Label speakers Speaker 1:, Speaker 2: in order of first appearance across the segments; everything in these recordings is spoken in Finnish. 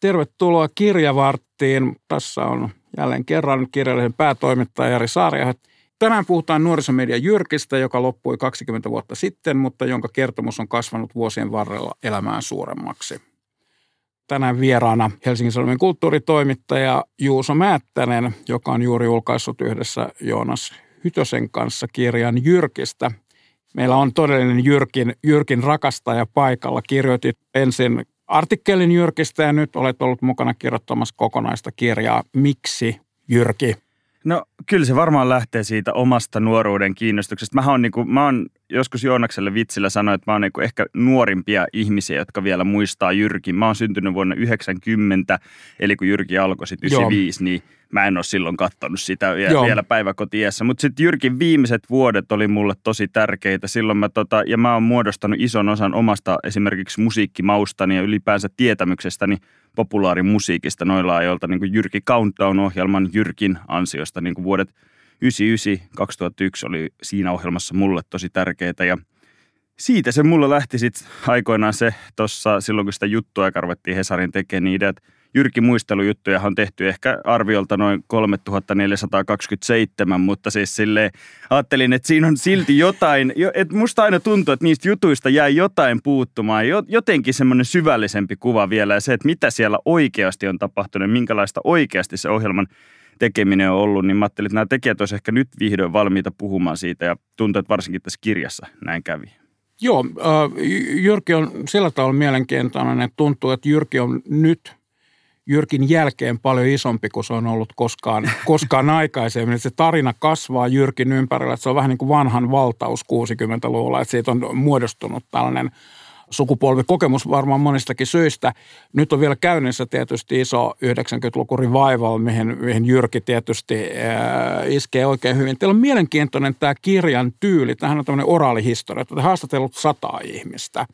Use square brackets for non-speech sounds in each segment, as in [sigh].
Speaker 1: Tervetuloa Kirjavarttiin. Tässä on jälleen kerran kirjallisen päätoimittaja Jari Saariahat. Tänään puhutaan nuorisomedia Jyrkistä, joka loppui 20 vuotta sitten, mutta jonka kertomus on kasvanut vuosien varrella elämään suuremmaksi. Tänään vieraana Helsingin Sanomien kulttuuritoimittaja Juuso Määttänen, joka on juuri julkaissut yhdessä Joonas Hytösen kanssa kirjan Jyrkistä. Meillä on todellinen Jyrkin, Jyrkin rakastaja paikalla. Kirjoitit ensin artikkelin Jyrkistä ja nyt olet ollut mukana kirjoittamassa kokonaista kirjaa. Miksi Jyrki?
Speaker 2: No kyllä se varmaan lähtee siitä omasta nuoruuden kiinnostuksesta. Mä oon, niinku, mä oon joskus Joonakselle vitsillä sanoa, että mä oon niinku ehkä nuorimpia ihmisiä, jotka vielä muistaa Jyrkin. Mä oon syntynyt vuonna 90, eli kun Jyrki alkoi sitten 95, Joo. niin mä en ole silloin katsonut sitä vielä, vielä päiväkotiessä. Mutta sitten Jyrkin viimeiset vuodet oli mulle tosi tärkeitä. Silloin mä tota, ja mä oon muodostanut ison osan omasta esimerkiksi musiikkimaustani ja ylipäänsä tietämyksestäni populaarimusiikista noilla ajoilta niin kuin Jyrki Countdown-ohjelman Jyrkin ansiosta niin kuin vuodet 99-2001 oli siinä ohjelmassa mulle tosi tärkeitä ja siitä se mulla lähti sitten aikoinaan se tuossa silloin, kun sitä juttua ruvettiin Hesarin tekemään, niin ideat, Jyrki muistelujuttuja on tehty ehkä arviolta noin 3427, mutta siis sille ajattelin, että siinä on silti jotain, että musta aina tuntuu, että niistä jutuista jäi jotain puuttumaan, jotenkin semmoinen syvällisempi kuva vielä ja se, että mitä siellä oikeasti on tapahtunut, minkälaista oikeasti se ohjelman tekeminen on ollut, niin mä ajattelin, että nämä tekijät olisivat ehkä nyt vihdoin valmiita puhumaan siitä ja tuntuu, että varsinkin tässä kirjassa näin kävi.
Speaker 1: Joo, Jyrki on sillä tavalla mielenkiintoinen, että tuntuu, että Jyrki on nyt Jyrkin jälkeen paljon isompi kuin se on ollut koskaan, [laughs] koskaan aikaisemmin. se tarina kasvaa Jyrkin ympärillä, että se on vähän niin kuin vanhan valtaus 60-luvulla, että siitä on muodostunut tällainen sukupolvikokemus varmaan monistakin syistä. Nyt on vielä käynnissä tietysti iso 90-luku revival, mihin, mihin Jyrki tietysti ää, iskee oikein hyvin. Teillä on mielenkiintoinen tämä kirjan tyyli. Tähän on tämmöinen oraalihistoria, että haastatellut sataa ihmistä.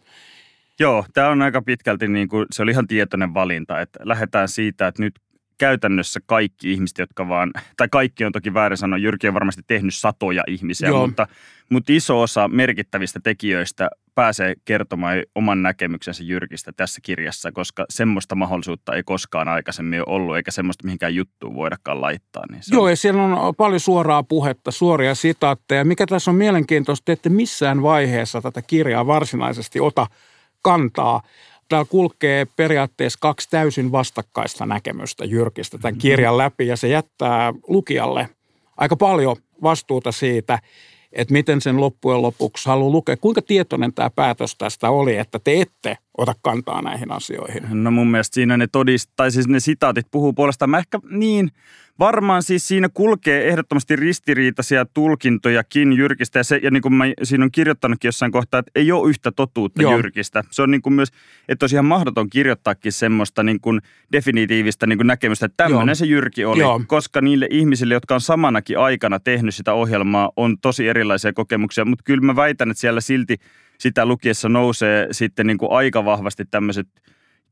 Speaker 2: Joo, tämä on aika pitkälti niin kuin, se oli ihan tietoinen valinta, että lähdetään siitä, että nyt käytännössä kaikki ihmiset, jotka vaan, tai kaikki on toki väärin sanoa, Jyrki on varmasti tehnyt satoja ihmisiä, mutta, mutta iso osa merkittävistä tekijöistä pääsee kertomaan oman näkemyksensä Jyrkistä tässä kirjassa, koska semmoista mahdollisuutta ei koskaan aikaisemmin ole ollut, eikä semmoista mihinkään juttuun voidakaan laittaa. Niin
Speaker 1: Joo, on... ja siellä on paljon suoraa puhetta, suoria sitaatteja. Mikä tässä on mielenkiintoista, että missään vaiheessa tätä kirjaa varsinaisesti ota – kantaa. Täällä kulkee periaatteessa kaksi täysin vastakkaista näkemystä Jyrkistä tämän kirjan läpi ja se jättää lukijalle aika paljon vastuuta siitä, että miten sen loppujen lopuksi haluaa lukea. Kuinka tietoinen tämä päätös tästä oli, että te ette ota kantaa näihin asioihin?
Speaker 2: No mun mielestä siinä ne todist, tai siis ne sitaatit puhuu puolestaan. Mä ehkä niin, varmaan siis siinä kulkee ehdottomasti ristiriitaisia tulkintojakin Jyrkistä. Ja, se, ja niin kuin mä siinä on kirjoittanutkin jossain kohtaa, että ei ole yhtä totuutta Joo. Jyrkistä. Se on niin kuin myös, että olisi ihan mahdoton kirjoittaakin semmoista niin kuin definitiivistä niin kuin näkemystä, että tämmöinen Joo. se Jyrki oli. Joo. Koska niille ihmisille, jotka on samanakin aikana tehnyt sitä ohjelmaa, on tosi erilaisia kokemuksia. Mutta kyllä mä väitän, että siellä silti sitä lukiessa nousee sitten niin kuin aika vahvasti tämmöiset –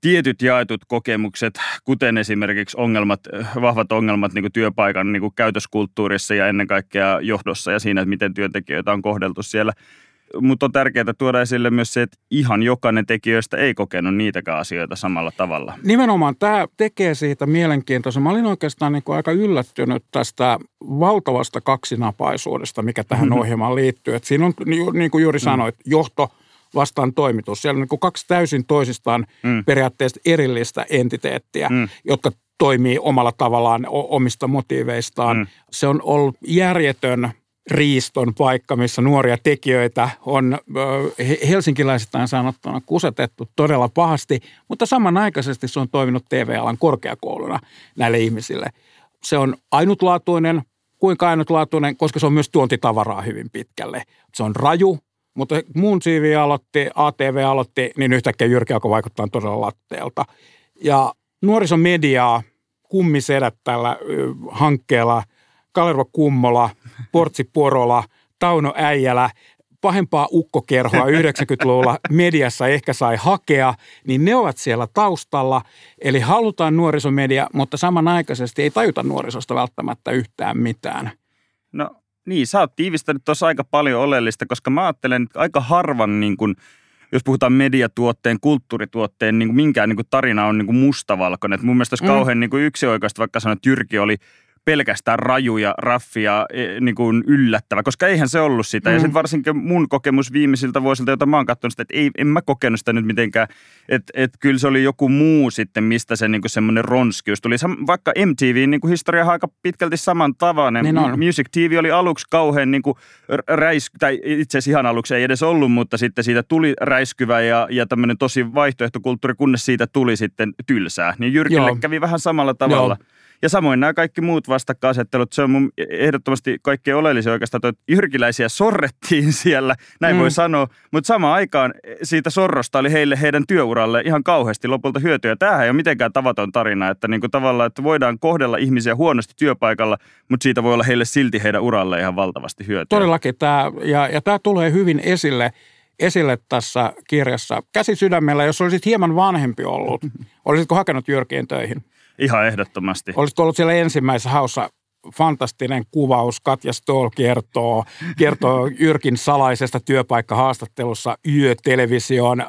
Speaker 2: tietyt jaetut kokemukset, kuten esimerkiksi ongelmat, vahvat ongelmat niin kuin työpaikan niin kuin käytöskulttuurissa ja ennen kaikkea johdossa ja siinä, että miten työntekijöitä on kohdeltu siellä. Mutta on tärkeää tuoda esille myös se, että ihan jokainen tekijöistä ei kokenut niitäkään asioita samalla tavalla.
Speaker 1: Nimenomaan tämä tekee siitä mielenkiintoisen. Mä olin oikeastaan niin kuin aika yllättynyt tästä valtavasta kaksinapaisuudesta, mikä tähän mm-hmm. ohjelmaan liittyy. Et siinä on, niin kuin juuri sanoit, johto – vastaan toimitus. Siellä on niin kaksi täysin toisistaan mm. periaatteessa erillistä entiteettiä, mm. jotka toimii omalla tavallaan omista motiiveistaan. Mm. Se on ollut järjetön riiston paikka, missä nuoria tekijöitä on helsinkiläisittain sanottuna kusetettu todella pahasti, mutta samanaikaisesti se on toiminut TV-alan korkeakouluna näille ihmisille. Se on ainutlaatuinen, kuinka ainutlaatuinen, koska se on myös tuontitavaraa hyvin pitkälle. Se on raju, mutta muun CV aloitti, ATV aloitti, niin yhtäkkiä Jyrki alkoi vaikuttaa todella latteelta. Ja nuorisomediaa kummisedät tällä hankkeella, Kalerva Kummola, Portsi Porola, Tauno Äijälä, pahempaa ukkokerhoa 90-luvulla [laughs] mediassa ehkä sai hakea, niin ne ovat siellä taustalla. Eli halutaan nuorisomedia, mutta samanaikaisesti ei tajuta nuorisosta välttämättä yhtään mitään.
Speaker 2: No niin, sä oot tiivistänyt tuossa aika paljon oleellista, koska mä ajattelen, että aika harvan niin kuin jos puhutaan mediatuotteen, kulttuurituotteen, niin kuin minkään niin kuin tarina on niin kuin mustavalkoinen. Et mun mielestä olisi mm. kauhean niin kuin yksioikoista vaikka sanoa, että Jyrki oli pelkästään raju ja raffi ja e, niin kuin yllättävä, koska eihän se ollut sitä. Mm. Ja sitten varsinkin mun kokemus viimeisiltä vuosilta, jota mä oon katsonut sitä, että ei, en mä kokenut sitä nyt mitenkään, että et kyllä se oli joku muu sitten, mistä se niin kuin semmoinen ronskius tuli. Vaikka MTV niin kuin historia aika pitkälti samantavainen. Niin on. Music TV oli aluksi kauhean niin kuin räis, tai itse asiassa ihan aluksi ei edes ollut, mutta sitten siitä tuli räiskyvä ja, ja tämmöinen tosi vaihtoehtokulttuuri, kunnes siitä tuli sitten tylsää. Niin Jyrkille Joo. kävi vähän samalla tavalla. Joo. Ja samoin nämä kaikki muut vastakkainasettelut, se on mun ehdottomasti kaikkein oleellisin oikeastaan, että jyrkiläisiä sorrettiin [laughs] siellä, näin mm. voi sanoa, mutta samaan aikaan siitä sorrosta oli heille heidän työuralle ihan kauheasti lopulta hyötyä. Tämähän ei ole mitenkään tavaton tarina, että niin kuin tavallaan, että voidaan kohdella ihmisiä huonosti työpaikalla, mutta siitä voi olla heille silti heidän uralle ihan valtavasti hyötyä.
Speaker 1: Todellakin tämä, ja, ja tämä tulee hyvin esille esille tässä kirjassa. Käsi sydämellä, jos olisit hieman vanhempi ollut, [laughs] olisitko hakenut Jyrkiin töihin?
Speaker 2: Ihan ehdottomasti.
Speaker 1: Olisiko ollut siellä ensimmäisessä haussa fantastinen kuvaus. Katja Stoll kertoo, kertoo Jyrkin salaisesta työpaikkahaastattelussa Yö-television äh,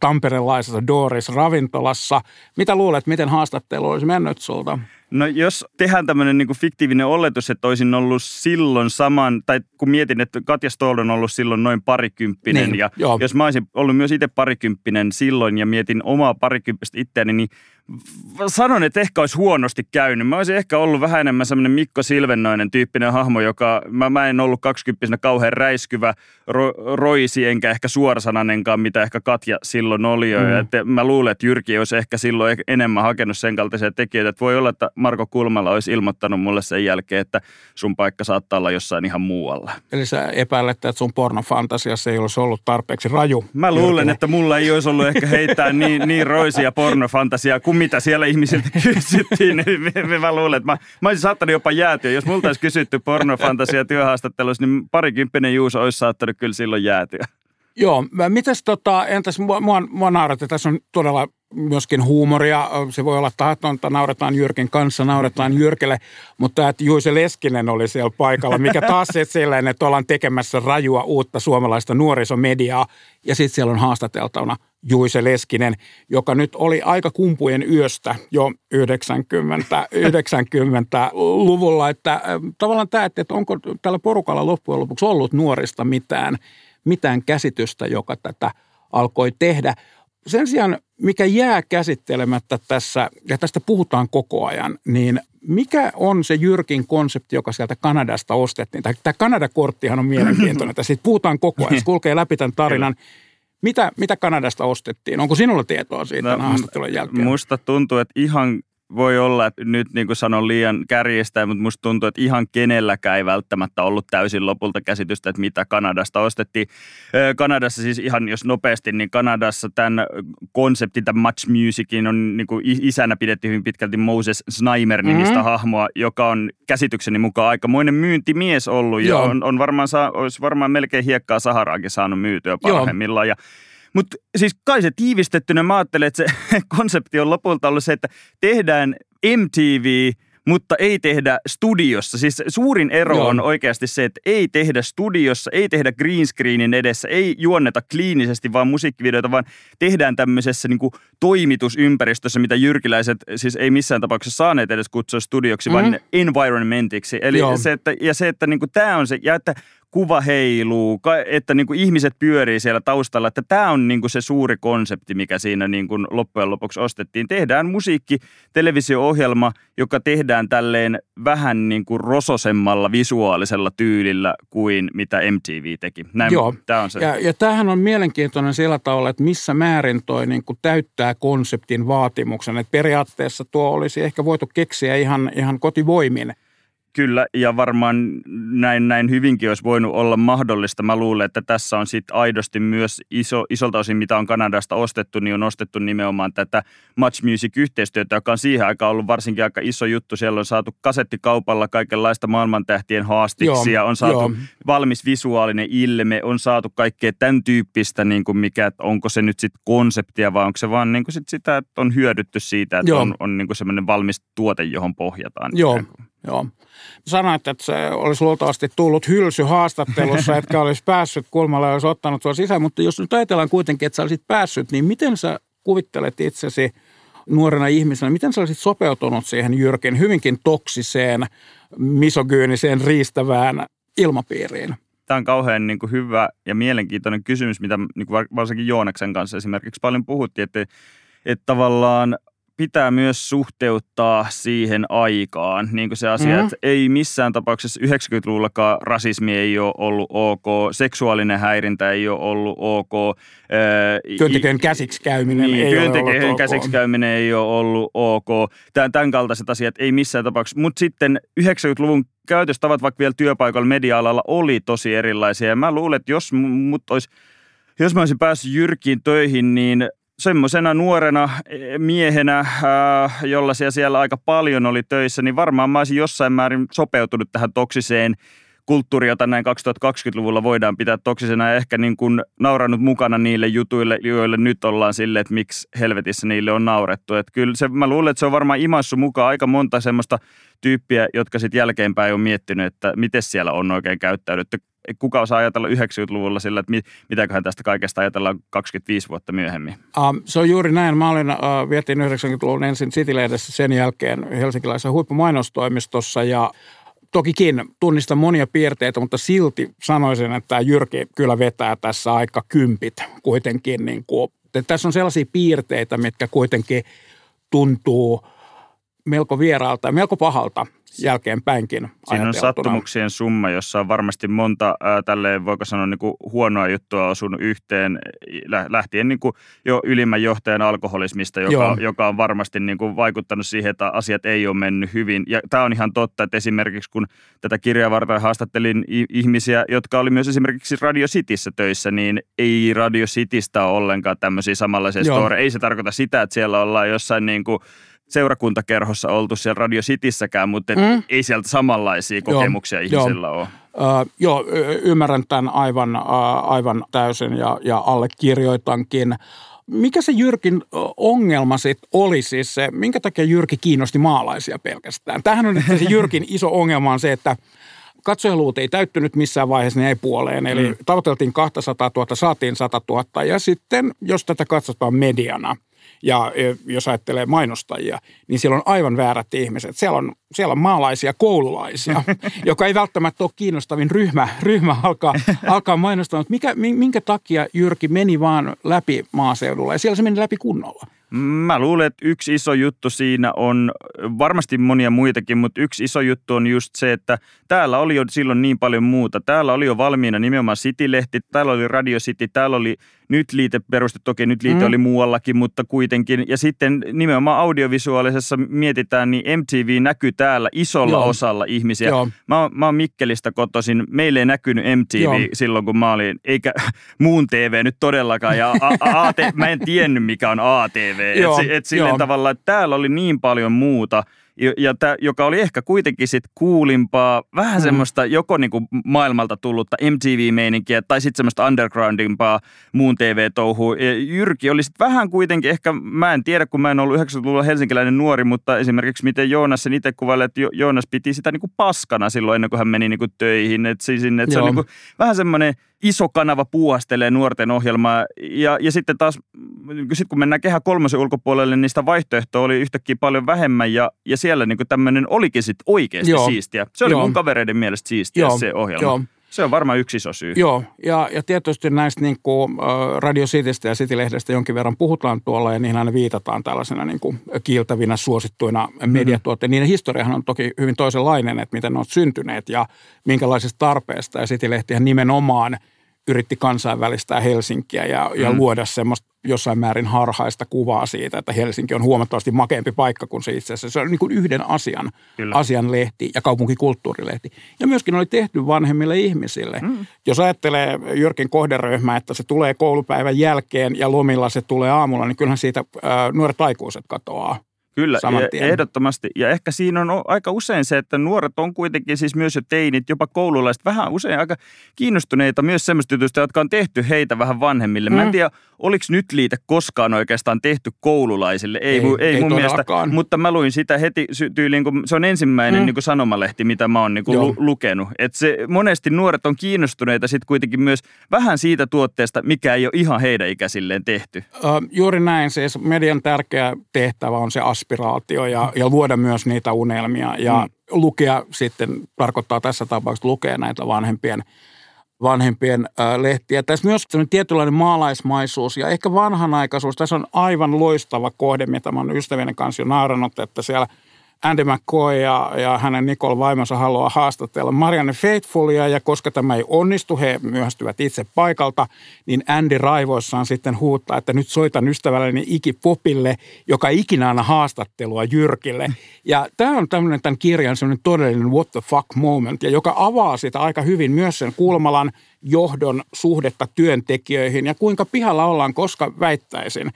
Speaker 1: tamperelaisessa Doris ravintolassa. Mitä luulet, miten haastattelu olisi mennyt sulta?
Speaker 2: No jos tehdään tämmöinen niin fiktiivinen oletus, että olisin ollut silloin saman, tai kun mietin, että Katja Stoll on ollut silloin noin parikymppinen, niin, ja joo. jos mä olisin ollut myös itse parikymppinen silloin ja mietin omaa parikymppistä itseäni, niin sanon, että ehkä olisi huonosti käynyt. Mä olisin ehkä ollut vähän enemmän semmoinen Mikko Silvennoinen tyyppinen hahmo, joka, mä, mä en ollut kaksikymppisenä kauhean räiskyvä, ro, roisi enkä ehkä suorasananenkaan, mitä ehkä Katja silloin oli jo. Mm. Että mä luulen, että Jyrki olisi ehkä silloin enemmän hakenut sen kaltaisia tekijöitä, että voi olla, että Marko Kulmala olisi ilmoittanut mulle sen jälkeen, että sun paikka saattaa olla jossain ihan muualla.
Speaker 1: Eli sä epäilet, että sun pornofantasiassa ei olisi ollut tarpeeksi raju.
Speaker 2: Mä luulen, Jyrkille. että mulla ei olisi ollut ehkä heittää niin, niin roisia pornofantasiaa kuin mitä siellä ihmisiltä kysyttiin. Niin mä luulen, että mä, mä olisin saattanut jopa jäätyä. Jos multa olisi kysytty pornofantasia työhaastattelussa, niin parikymppinen Juuso olisi saattanut kyllä silloin jäätyä.
Speaker 1: Joo, mitäs tota, entäs mua, mua, mua nauratti, tässä on todella myöskin huumoria. Se voi olla tahtonta, nauretaan Jyrkin kanssa, nauretaan Jyrkelle, mutta että Juise Leskinen oli siellä paikalla, mikä taas se sellainen, että ollaan tekemässä rajua uutta suomalaista nuorisomediaa. Ja sitten siellä on haastateltavana Juise Leskinen, joka nyt oli aika kumpujen yöstä jo 90, 90-luvulla. Että tavallaan tämä, että onko tällä porukalla loppujen lopuksi ollut nuorista mitään, mitään käsitystä, joka tätä alkoi tehdä. Sen sijaan, mikä jää käsittelemättä tässä, ja tästä puhutaan koko ajan, niin mikä on se Jyrkin konsepti, joka sieltä Kanadasta ostettiin? Tämä Kanada-korttihan on mielenkiintoinen, että siitä puhutaan koko ajan, se kulkee läpi tämän tarinan. Mitä, mitä Kanadasta ostettiin? Onko sinulla tietoa siitä no, haastattelun jälkeen?
Speaker 2: Musta tuntuu, että ihan voi olla, että nyt niin kuin sanon liian kärjestä, mutta musta tuntuu, että ihan kenelläkään ei välttämättä ollut täysin lopulta käsitystä, että mitä Kanadasta ostettiin. Kanadassa siis ihan, jos nopeasti, niin Kanadassa tämän konseptin, tämän Much Musicin on niin kuin isänä pidetty hyvin pitkälti Moses Snymer-nimistä mm-hmm. hahmoa, joka on käsitykseni mukaan aikamoinen myyntimies ollut ja on, on varmaan, saa, olisi varmaan melkein hiekkaa Saharaakin saanut myytyä parhaimmillaan. Joo. Ja mutta siis kai se tiivistettynä mä ajattelen, että se [laughs] konsepti on lopulta ollut se, että tehdään MTV, mutta ei tehdä studiossa. Siis suurin ero Joo. on oikeasti se, että ei tehdä studiossa, ei tehdä green screenin edessä, ei juonneta kliinisesti vaan musiikkivideoita, vaan tehdään tämmöisessä niin toimitusympäristössä, mitä jyrkiläiset siis ei missään tapauksessa saaneet edes kutsua studioksi, mm-hmm. vaan environmentiksi. Eli se, että, ja se, että niin tämä on se, ja että kuva heiluu, että niin kuin ihmiset pyörii siellä taustalla. Että tämä on niin kuin se suuri konsepti, mikä siinä niin kuin loppujen lopuksi ostettiin. Tehdään musiikki, televisio-ohjelma, joka tehdään tälleen vähän niin kuin rososemmalla visuaalisella tyylillä kuin mitä MTV teki. Näin,
Speaker 1: Joo, tämä on se. Ja, ja tämähän on mielenkiintoinen sillä tavalla, että missä määrin toi niin kuin täyttää konseptin vaatimuksen. Että periaatteessa tuo olisi ehkä voitu keksiä ihan, ihan kotivoimin –
Speaker 2: Kyllä, ja varmaan näin, näin hyvinkin olisi voinut olla mahdollista. Mä luulen, että tässä on sitten aidosti myös iso, isolta osin, mitä on Kanadasta ostettu, niin on ostettu nimenomaan tätä Much Music-yhteistyötä, joka on siihen aikaan ollut varsinkin aika iso juttu. Siellä on saatu kasettikaupalla kaikenlaista maailmantähtien haastiksia, on saatu joo. valmis visuaalinen ilme, on saatu kaikkea tämän tyyppistä, niin kuin mikä, että onko se nyt sitten konseptia vai onko se vaan niin kuin sit sitä, että on hyödytty siitä, että joo. on, on niin kuin semmoinen valmis tuote, johon pohjataan.
Speaker 1: Joo. Joo. Sanoit, että se olisi luultavasti tullut hylsy haastattelussa, [laughs] etkä olisi päässyt kulmalla, olisi ottanut sua sisään. Mutta jos nyt ajatellaan kuitenkin, että sä olisit päässyt, niin miten sä kuvittelet itsesi nuorena ihmisenä, miten sä olisit sopeutunut siihen Jyrkin hyvinkin toksiseen, misogyyniseen, riistävään ilmapiiriin?
Speaker 2: Tämä on kauhean niin kuin hyvä ja mielenkiintoinen kysymys, mitä niin kuin varsinkin Joonaksen kanssa esimerkiksi paljon puhuttiin, että, että tavallaan pitää myös suhteuttaa siihen aikaan. Niin kuin se asia, mm. että ei missään tapauksessa 90-luvullakaan rasismi ei ole ollut ok, seksuaalinen häirintä ei ole ollut ok.
Speaker 1: Työntekijän käsiksi käyminen
Speaker 2: niin,
Speaker 1: ei
Speaker 2: työntekijän
Speaker 1: ole ollut
Speaker 2: käsiksi käyminen ei ole ollut ok. Tämän, tämän kaltaiset asiat ei missään tapauksessa. Mutta sitten 90-luvun käytöstavat vaikka vielä työpaikalla media-alalla oli tosi erilaisia. Ja mä luulen, että jos mut olisi jos mä olisin päässyt Jyrkiin töihin, niin semmoisena nuorena e, miehenä, jolla siellä aika paljon oli töissä, niin varmaan mä olisin jossain määrin sopeutunut tähän toksiseen kulttuuri, jota näin 2020-luvulla voidaan pitää toksisena ja ehkä niin kuin naurannut mukana niille jutuille, joille nyt ollaan sille, että miksi helvetissä niille on naurettu. Että kyllä se, mä luulen, että se on varmaan imassu mukaan aika monta semmoista tyyppiä, jotka sitten jälkeenpäin on miettinyt, että miten siellä on oikein käyttäydytty kuka osaa ajatella 90-luvulla sillä, että mitäköhän tästä kaikesta ajatellaan 25 vuotta myöhemmin?
Speaker 1: Um, se on juuri näin. Mä olin, uh, vietin 90-luvun ensin City-lehdessä, sen jälkeen helsinkiläisessä huippumainostoimistossa ja Tokikin tunnistan monia piirteitä, mutta silti sanoisin, että Jyrki kyllä vetää tässä aika kympit kuitenkin. Niin kuin, tässä on sellaisia piirteitä, mitkä kuitenkin tuntuu melko vieraalta ja melko pahalta jälkeenpäinkin
Speaker 2: Siinä on sattumuksien summa, jossa on varmasti monta ää, tälleen, voiko sanoa, niin kuin huonoa juttua osunut yhteen, lähtien niin kuin jo ylimmän johtajan alkoholismista, joka, joka on varmasti niin kuin vaikuttanut siihen, että asiat ei ole mennyt hyvin. Ja tämä on ihan totta, että esimerkiksi kun tätä kirjaa varten haastattelin ihmisiä, jotka oli myös esimerkiksi Radio Cityssä töissä, niin ei Radio Citystä ole ollenkaan tämmöisiä samanlaisia story. Ei se tarkoita sitä, että siellä ollaan jossain niin kuin seurakuntakerhossa oltu siellä Radio Cityssäkään, mutta mm. ei sieltä samanlaisia kokemuksia joo, ihmisillä joo. ole.
Speaker 1: Uh, joo, ymmärrän tämän aivan, uh, aivan täysin ja, ja allekirjoitankin. Mikä se Jyrkin ongelma sitten oli siis se, minkä takia Jyrki kiinnosti maalaisia pelkästään? Tähän on se [laughs] Jyrkin iso ongelma on se, että katsojaluut ei täyttynyt missään vaiheessa, niin ei puoleen. Eli mm. tavoiteltiin 200 000, saatiin 100 000 ja sitten, jos tätä katsotaan mediana – ja e, jos ajattelee mainostajia, niin siellä on aivan väärät ihmiset. Siellä on, siellä on maalaisia koululaisia, [laughs] joka ei välttämättä ole kiinnostavin ryhmä, ryhmä alkaa, alkaa mainostaa. Mutta mikä, minkä takia Jyrki meni vaan läpi maaseudulla ja siellä se meni läpi kunnolla?
Speaker 2: Mä luulen, että yksi iso juttu siinä on, varmasti monia muitakin, mutta yksi iso juttu on just se, että täällä oli jo silloin niin paljon muuta. Täällä oli jo valmiina nimenomaan City-lehti, täällä oli Radio City, täällä oli nyt liite perustettu, toki nyt liite mm. oli muuallakin, mutta kuitenkin. Ja sitten nimenomaan audiovisuaalisessa mietitään, niin MTV näkyy täällä isolla Joo. osalla ihmisiä. Joo. Mä, mä oon Mikkelistä kotoisin, meille ei näkynyt MTV Joo. silloin, kun mä olin, eikä [laughs] muun TV nyt todellakaan. Ja a, a, AT, mä en tiennyt, mikä on ATV. Et, et silleen tavalla, että täällä oli niin paljon muuta – ja tää, joka oli ehkä kuitenkin sitten kuulimpaa, vähän mm. semmoista joko niinku maailmalta tullutta MTV-meininkiä tai sitten semmoista undergroundimpaa muun TV-touhua. Jyrki oli sitten vähän kuitenkin ehkä, mä en tiedä, kun mä en ollut 90-luvulla helsinkiläinen nuori, mutta esimerkiksi miten Joonas sen itse kuvaili, että Joonas piti sitä niinku paskana silloin ennen kuin hän meni niinku töihin. Et siis, et se on niinku vähän semmoinen iso kanava puuhastelee nuorten ohjelmaa. Ja, ja sitten taas, sit kun mennään kehä kolmosen ulkopuolelle, niin sitä vaihtoehtoa oli yhtäkkiä paljon vähemmän. Ja, ja siellä niin tämmöinen olikin sitten oikeasti Joo. siistiä. Se oli Joo. mun kavereiden mielestä siistiä Joo. se ohjelma. Joo. Se on varmaan yksi iso syy.
Speaker 1: Joo, ja, ja tietysti näistä niin kuin, Radio Citystä ja City-lehdestä jonkin verran puhutaan tuolla, ja niihin aina viitataan tällaisena niin kuin, kiiltävinä suosittuina mm-hmm. mediatuotteina. Niiden historiahan on toki hyvin toisenlainen, että miten ne on syntyneet ja minkälaisesta tarpeesta, ja City-lehtihän nimenomaan – yritti kansainvälistää Helsinkiä ja, mm. ja luoda semmoista jossain määrin harhaista kuvaa siitä, että Helsinki on huomattavasti makeampi paikka kuin se itse asiassa. Se on niin kuin yhden asian, asian lehti ja kaupunkikulttuurilehti. Ja myöskin oli tehty vanhemmille ihmisille. Mm. Jos ajattelee Jyrkin kohderyhmää, että se tulee koulupäivän jälkeen ja lomilla se tulee aamulla, niin kyllähän siitä ää, nuoret aikuiset katoaa
Speaker 2: Kyllä,
Speaker 1: saman
Speaker 2: ja
Speaker 1: tien.
Speaker 2: ehdottomasti. Ja ehkä siinä on aika usein se, että nuoret on kuitenkin siis myös jo teinit, jopa koululaiset, vähän usein aika kiinnostuneita myös semmoista jutuista, jotka on tehty heitä vähän vanhemmille. Mä en
Speaker 1: Mm.
Speaker 2: tiedä, oliko nyt liite koskaan oikeastaan tehty koululaisille. Ei,
Speaker 1: Ei,
Speaker 2: mu- ei,
Speaker 1: ei
Speaker 2: mun mielestä, mutta mä luin sitä heti tyyliin, kun se on ensimmäinen
Speaker 1: Mm.
Speaker 2: niin kuin sanomalehti, mitä mä oon niin kuin lu- lukenut. Et se, monesti nuoret on kiinnostuneita sitten kuitenkin myös vähän siitä tuotteesta, mikä ei ole ihan heidän ikäisilleen tehty.
Speaker 1: Ö, Juuri näin, siis median tärkeä tehtävä on se aspiraatio ja, ja luoda myös niitä unelmia ja
Speaker 2: Mm.
Speaker 1: lukea sitten, tarkoittaa tässä tapauksessa lukea näitä vanhempien, vanhempien lehtiä. Tässä myös sellainen tietynlainen maalaismaisuus ja ehkä vanhanaikaisuus. Tässä on aivan loistava kohde, mitä mä oon ystävien kanssa jo naurannut, että siellä Andy McCoy ja, ja hänen Nicole vaimonsa haluaa haastatella Marianne Faithfulia ja koska tämä ei onnistu, he myöhästyvät itse paikalta, niin Andy raivoissaan sitten huuttaa, että nyt soitan ystävälleni Iki Popille, joka ikinä aina haastattelua Jyrkille. Ja tämä on tämmöinen tämän kirjan semmoinen todellinen what the fuck moment, ja joka avaa sitä aika hyvin myös sen Kulmalan johdon suhdetta työntekijöihin ja kuinka pihalla ollaan, koska väittäisin.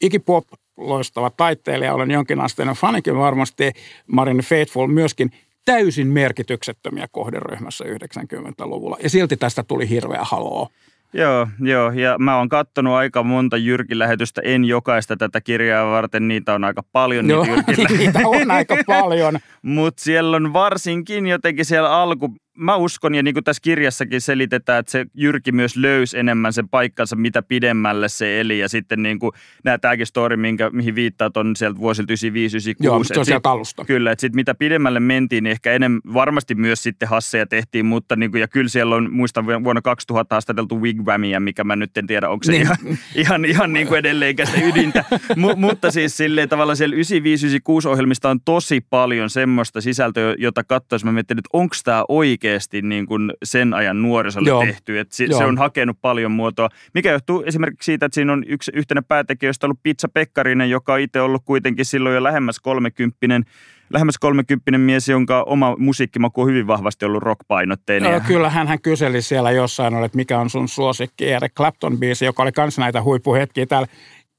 Speaker 1: Iggy Pop, loistava taiteilija, olen jonkinasteinen fanikin varmasti, Marin Faithful myöskin, täysin merkityksettömiä kohderyhmässä 90-luvulla. Ja silti tästä tuli hirveä haloo.
Speaker 2: Joo, joo, ja mä oon kattonut aika monta Jyrki-lähetystä, en jokaista tätä kirjaa varten, niitä on aika paljon
Speaker 1: Joo, [laughs]
Speaker 2: niitä
Speaker 1: niitä on aika paljon. [laughs]
Speaker 2: Mutta siellä on varsinkin jotenkin siellä alku, mä uskon ja niin kuin tässä kirjassakin selitetään, että se Jyrki myös löysi enemmän sen paikkansa, mitä pidemmälle se eli. Ja sitten niin kuin nämä tämäkin story, minkä, mihin viittaat, on sieltä vuosilta 95
Speaker 1: Joo,
Speaker 2: 96.
Speaker 1: se on sieltä alusta.
Speaker 2: Kyllä, että sitten mitä pidemmälle mentiin, niin ehkä enemmän, varmasti myös sitten hasseja tehtiin, mutta niin kuin, ja kyllä siellä on, muistan vuonna 2000 haastateltu Wigwamia, mikä mä nyt en tiedä, onko se
Speaker 1: Niin.
Speaker 2: ihan, ihan, ihan niin kuin edelleenkä sitä ydintä. [laughs] M- mutta siis silleen tavallaan siellä 95-96 ohjelmista on tosi paljon semmoista sisältöä, jota katsoisi. Mä mietin, että onko tämä oikeasti niin kuin sen ajan nuorisolle
Speaker 1: Joo.
Speaker 2: tehty. Että se,
Speaker 1: Joo.
Speaker 2: se on hakenut paljon muotoa, mikä johtuu esimerkiksi siitä, että siinä on yksi yhtenä päätekijöistä ollut Pizza Pekkarinen, joka on itse ollut kuitenkin silloin jo lähemmäs kolmekymppinen lähemmäs kolmekymppinen mies, jonka oma musiikkimaku on hyvin vahvasti ollut rockpainotteinen. Ja-
Speaker 1: kyllä hän, kyseli siellä jossain, että mikä on sun suosikki Eric Clapton-biisi, joka oli myös näitä huippuhetkiä täällä.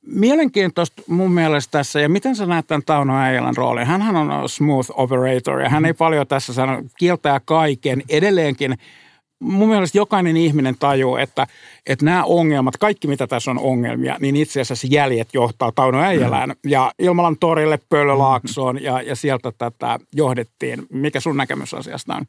Speaker 1: Mielenkiintoista mun mielestä tässä, ja miten sä näet tämän Tauno Äijälän roolin? Hänhän on smooth operator, ja hän ei paljon tässä sano, kieltää kaiken. Edelleenkin mun mielestä jokainen ihminen tajuu, että, että nämä ongelmat, kaikki mitä tässä on ongelmia, niin itse asiassa jäljet johtaa Tauno Äijälään ja Ilmalan torille Pöllölaaksoon ja, ja sieltä tätä johdettiin. Mikä sun näkemys asiasta on?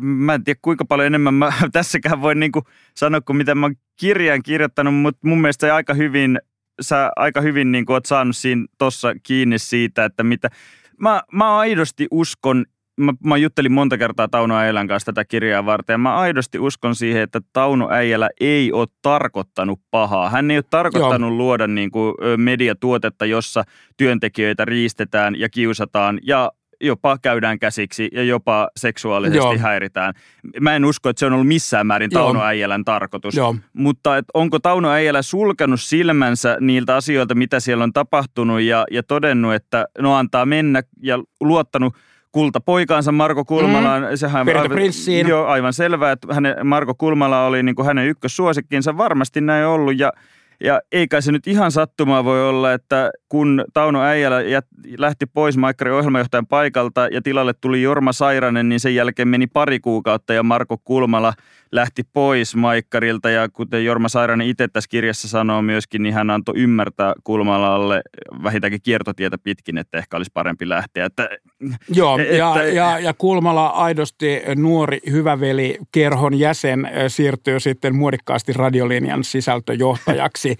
Speaker 2: mä en tiedä kuinka paljon enemmän mä [laughs] tässäkään voi niinku sanoa kuin mitä mä oon kirjaan kirjoittanut, mutta mun mielestä se aika hyvin, sä aika hyvin niinku oot saanut siinä tossa kiinni siitä, että mitä, mä, mä aidosti uskon, mä, mä juttelin monta kertaa Tauno Äijälän kanssa tätä kirjaa varten ja mä aidosti uskon siihen, että Tauno Äijälä ei ole tarkoittanut pahaa. Hän ei ole tarkoittanut Joo. luoda niinku ö, mediatuotetta, jossa työntekijöitä riistetään ja kiusataan ja jopa käydään käsiksi ja jopa seksuaalisesti
Speaker 1: Joo.
Speaker 2: Häiritään. Mä en usko, että se on ollut missään määrin
Speaker 1: Joo.
Speaker 2: Tauno Äijälän tarkoitus.
Speaker 1: Joo.
Speaker 2: Mutta et onko Tauno Äijälä sulkenut silmänsä niiltä asioilta, mitä siellä on tapahtunut ja, ja todennut, että no antaa mennä ja luottanut kultapoikaansa Marko Kulmalaan. Mm. Sehän
Speaker 1: Perintö-prinssiin.
Speaker 2: Joo, aivan selvää, että hänen, Marko Kulmala oli niin kuin hänen ykkössuosikkinsa. Varmasti näin ollut ja ja eikä se nyt ihan sattumaa voi olla, että kun Tauno Äijälä lähti pois Maikkarin ohjelmajohtajan paikalta ja tilalle tuli Jorma Sairanen, niin sen jälkeen meni pari kuukautta ja Marko Kulmala lähti pois Maikkarilta. Ja kuten Jorma Sairanen itse tässä kirjassa sanoo myöskin, niin hän antoi ymmärtää Kulmalalle vähintäänkin kiertotietä pitkin, että ehkä olisi parempi lähteä. Että,
Speaker 1: Joo,
Speaker 2: että-
Speaker 1: ja, ja, ja Kulmala aidosti nuori hyvä veli kerhon jäsen siirtyy sitten muodikkaasti radiolinjan sisältöjohtajaksi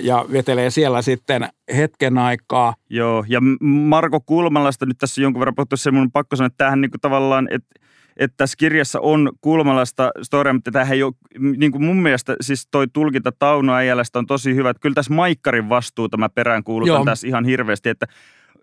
Speaker 1: ja vetelee siellä sitten hetken aikaa.
Speaker 2: Joo, ja Marko Kulmalasta nyt tässä jonkun verran puhuttu, se mun on pakko sanoa, että tämähän niin kuin tavallaan, että että tässä kirjassa on Kulmalasta storia, mutta tämähän ei ole, niin kuin mun mielestä siis toi tulkinta Tauno Äijälästä on tosi hyvä. Että kyllä tässä Maikkarin vastuuta mä peräänkuulutan
Speaker 1: Joo.
Speaker 2: tässä ihan hirveästi, että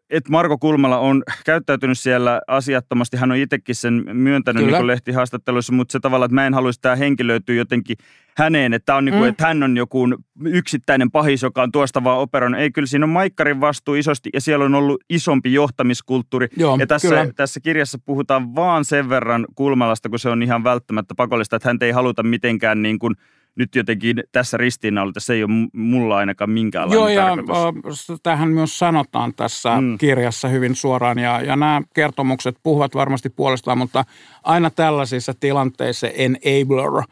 Speaker 2: että Marko Kulmala on käyttäytynyt siellä asiattomasti. Hän on itsekin sen myöntänyt
Speaker 1: Kyllä.
Speaker 2: niin lehtihaastatteluissa, mutta se tavalla, että mä en haluaisi, että tämä henki löytyy jotenkin häneen. Että, on niin kuin,
Speaker 1: Mm.
Speaker 2: että hän on joku yksittäinen pahis, joka on tuosta vaan operoinut. Ei, kyllä siinä on Maikkarin vastuu isosti ja siellä on ollut isompi johtamiskulttuuri.
Speaker 1: Joo,
Speaker 2: ja tässä,
Speaker 1: kyllä.
Speaker 2: tässä kirjassa puhutaan vaan sen verran Kulmalasta, kun se on ihan välttämättä pakollista, että hän ei haluta mitenkään niin kuin nyt jotenkin tässä ristiinnaulita, se ei ole mulla ainakaan minkäänlainen Joo, ja tarkoitus.
Speaker 1: tähän myös sanotaan tässä mm. kirjassa hyvin suoraan, ja, ja nämä kertomukset puhuvat varmasti puolestaan, mutta aina tällaisissa tilanteissa enabler,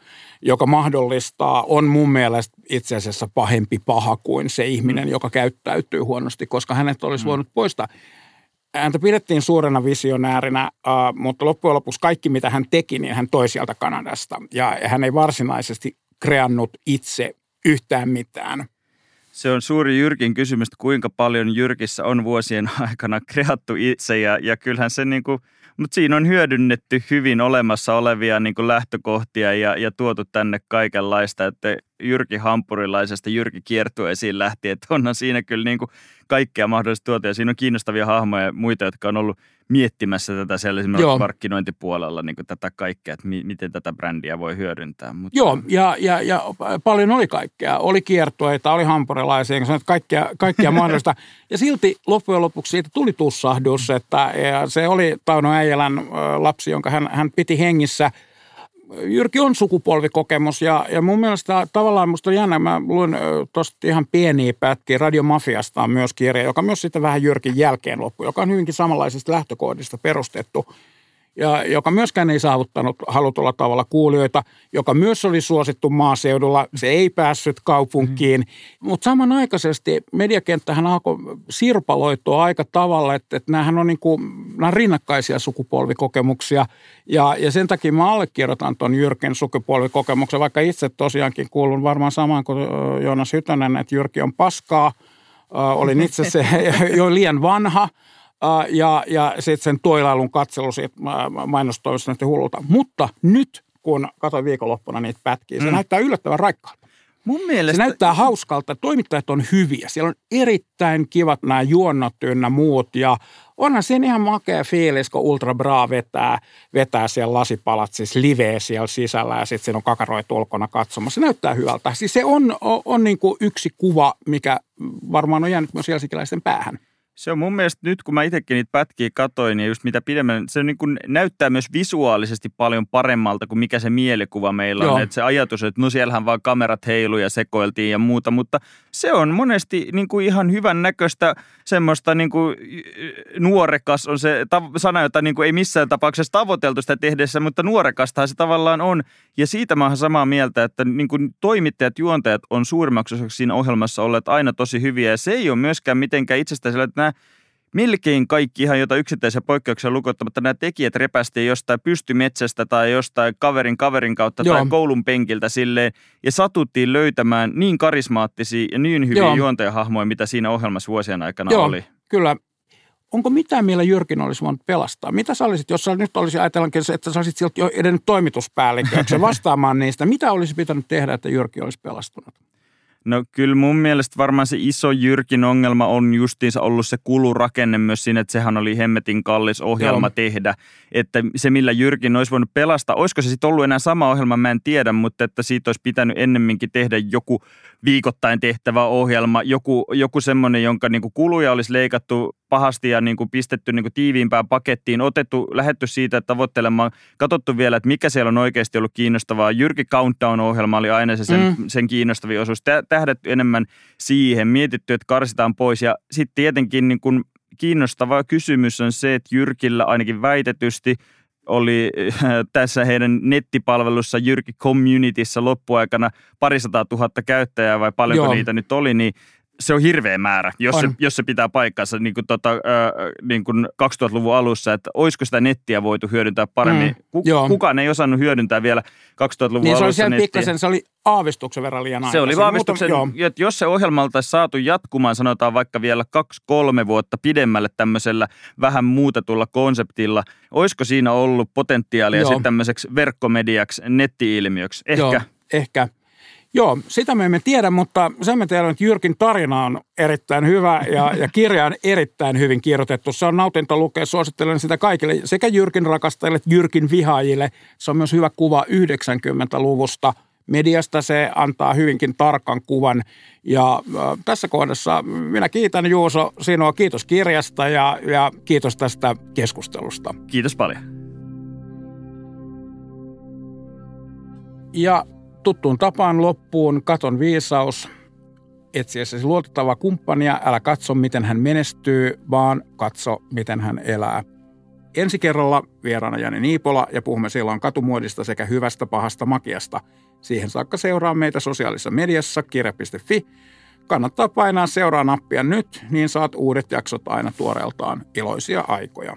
Speaker 1: joka mahdollistaa, on mun mielestä itse asiassa pahempi paha kuin se ihminen, mm. joka käyttäytyy huonosti, koska hänet olisi mm. voinut poistaa häntä pidettiin suurena visionäärinä, mutta loppujen lopuksi kaikki, mitä hän teki, niin hän toi sieltä Kanadasta. Ja hän ei varsinaisesti kreannut itse yhtään mitään.
Speaker 2: Se on suuri Jyrkin kysymys, kuinka paljon Jyrkissä on vuosien [laughs] aikana kreattu itse ja, ja kyllähän se niin kuin, mutta siinä on hyödynnetty hyvin olemassa olevia niin kuin lähtökohtia ja, ja tuotu tänne kaikenlaista, että Jyrki Hampurilaisesta Jyrki kiertueisiin lähti, että onhan siinä kyllä niin kuin kaikkea mahdollista tuota ja siinä on kiinnostavia hahmoja ja muita, jotka on ollut miettimässä tätä siellä esimerkiksi markkinointipuolella niin kuin tätä kaikkea, että mi- miten tätä brändiä voi hyödyntää.
Speaker 1: Mutta... Joo, ja, ja, ja paljon oli kaikkea. Oli kiertueita, oli hampurilaisia, kaikkea, kaikkea [laughs] mahdollista. Ja silti loppujen lopuksi siitä tuli tussahdus, että se oli Tauno Äijälän lapsi, jonka hän, hän piti hengissä – Jyrki on sukupolvikokemus ja, ja mun mielestä tavallaan musta on jännä, mä luin tuosta ihan pieniä pätkiä, Radiomafiasta on myös kirja, joka myös sitten vähän Jyrkin jälkeen loppu, joka on hyvinkin samanlaisista lähtökohdista perustettu – ja joka myöskään ei saavuttanut halutulla tavalla kuulijoita, joka myös oli suosittu maaseudulla. Se ei päässyt kaupunkiin, mm. mutta samanaikaisesti mediakenttähän alkoi sirpaloitua aika tavalla, että, että näähän on, niin kuin, nämä on rinnakkaisia sukupolvikokemuksia. Ja, ja sen takia mä allekirjoitan tuon Jyrkin sukupolvikokemuksen, vaikka itse tosiaankin kuulun varmaan samaan kuin Joonas Hytönen, että Jyrki on paskaa. Olin itse se [laughs] jo liian vanha – ja, ja sitten sen toilailun katselu siitä mainostoimista näytti hullulta. Mutta nyt, kun katsoin viikonloppuna niitä pätkiä, se mm. näyttää yllättävän raikkaalta. Mun mielestä... Se näyttää hauskalta, toimittajat on hyviä. Siellä on erittäin kivat nämä juonnot ynnä muut ja onhan siinä ihan makea fiilis, kun Ultra Bra vetää, vetää siellä lasipalatsissa liveä siellä sisällä ja sitten siinä on kakaroitu ulkona katsomassa. Se näyttää hyvältä. Siis se on, on, on niin kuin yksi kuva, mikä varmaan on jäänyt myös helsinkiläisten päähän.
Speaker 2: Se on mun mielestä nyt, kun mä itsekin niitä pätkiä katoin, ja just mitä pidemmän, se niin kuin näyttää myös visuaalisesti paljon paremmalta kuin mikä se mielikuva meillä on. Että se ajatus, että no siellähän vaan kamerat heilu ja sekoiltiin ja muuta, mutta se on monesti niin kuin ihan hyvän näköistä semmoista niin kuin nuorekas on se sana, jota niin kuin ei missään tapauksessa tavoiteltu sitä tehdessä, mutta nuorekastahan se tavallaan on. Ja siitä mä oon samaa mieltä, että niin kuin toimittajat, juontajat on suurimmaksi siinä ohjelmassa olleet aina tosi hyviä. Ja se ei ole myöskään mitenkään itsestään että nämä melkein kaikki ihan jota yksittäisiä poikkeuksia lukottamatta nämä tekijät repästiin jostain pystymetsästä tai jostain kaverin kaverin kautta Joo. tai koulun penkiltä silleen ja satuttiin löytämään niin karismaattisia ja niin hyviä Joo. juontajahahmoja, mitä siinä ohjelmassa vuosien aikana Joo, oli.
Speaker 1: kyllä. Onko mitään, millä Jyrkin olisi voinut pelastaa? Mitä sä olisit, jos sä nyt olisi ajatellaan, että sä olisit sieltä jo edennyt toimituspäälliköksi [laughs] vastaamaan niistä. Mitä olisi pitänyt tehdä, että Jyrki olisi pelastunut?
Speaker 2: No kyllä mun mielestä varmaan se iso Jyrkin ongelma on justiinsa ollut se kulurakenne myös siinä, että sehän oli hemmetin kallis ohjelma Joo. tehdä. Että se millä Jyrkin olisi voinut pelastaa, olisiko se sitten ollut enää sama ohjelma, mä en tiedä, mutta että siitä olisi pitänyt ennemminkin tehdä joku viikoittain tehtävä ohjelma, joku, joku semmoinen, jonka niin kuin kuluja olisi leikattu pahasti ja niin kuin pistetty niin kuin tiiviimpään pakettiin, otettu, lähetty siitä tavoittelemaan, katsottu vielä, että mikä siellä on oikeasti ollut kiinnostavaa. Jyrki Countdown-ohjelma oli aina se sen, mm. sen kiinnostavin osuus. Tähdetty enemmän siihen, mietitty, että karsitaan pois ja sitten tietenkin niin kuin kiinnostava kysymys on se, että Jyrkillä ainakin väitetysti – oli tässä heidän nettipalvelussa Jyrki Communityssä loppuaikana parisataa tuhatta käyttäjää vai paljonko Joo. niitä nyt oli, niin se on hirveä määrä, jos, se, jos se pitää paikkansa niin kuin, tota, äh, niin kuin 2000-luvun alussa, että olisiko sitä nettiä voitu hyödyntää paremmin. Mm, Ku, kukaan ei osannut hyödyntää vielä 2000-luvun niin alussa
Speaker 1: se oli pikkasen, se oli aavistuksen verran liian
Speaker 2: Se oli aavistuksen, että jos se ohjelma oltaisiin saatu jatkumaan, sanotaan vaikka vielä kaksi-kolme vuotta pidemmälle tämmöisellä vähän muutetulla konseptilla, olisiko siinä ollut potentiaalia sitten tämmöiseksi verkkomediaksi, netti-ilmiöksi? Ehkä. Joo,
Speaker 1: ehkä. Joo, sitä me emme tiedä, mutta sen me tiedämme, että Jyrkin tarina on erittäin hyvä ja, ja kirja on erittäin hyvin kirjoitettu. Se on nautinto lukea, suosittelen sitä kaikille, sekä Jyrkin rakastajille että Jyrkin vihaajille. Se on myös hyvä kuva 90-luvusta. Mediasta se antaa hyvinkin tarkan kuvan. Ja äh, tässä kohdassa minä kiitän Juuso sinua. Kiitos kirjasta ja, ja kiitos tästä keskustelusta.
Speaker 2: Kiitos paljon.
Speaker 1: Ja tuttuun tapaan loppuun katon viisaus. Etsiessäsi luotettavaa kumppania, älä katso miten hän menestyy, vaan katso miten hän elää. Ensi kerralla vieraana Jani Niipola ja puhumme silloin katumuodista sekä hyvästä pahasta makiasta. Siihen saakka seuraa meitä sosiaalisessa mediassa kirja.fi. Kannattaa painaa seuraa nappia nyt, niin saat uudet jaksot aina tuoreeltaan iloisia aikoja.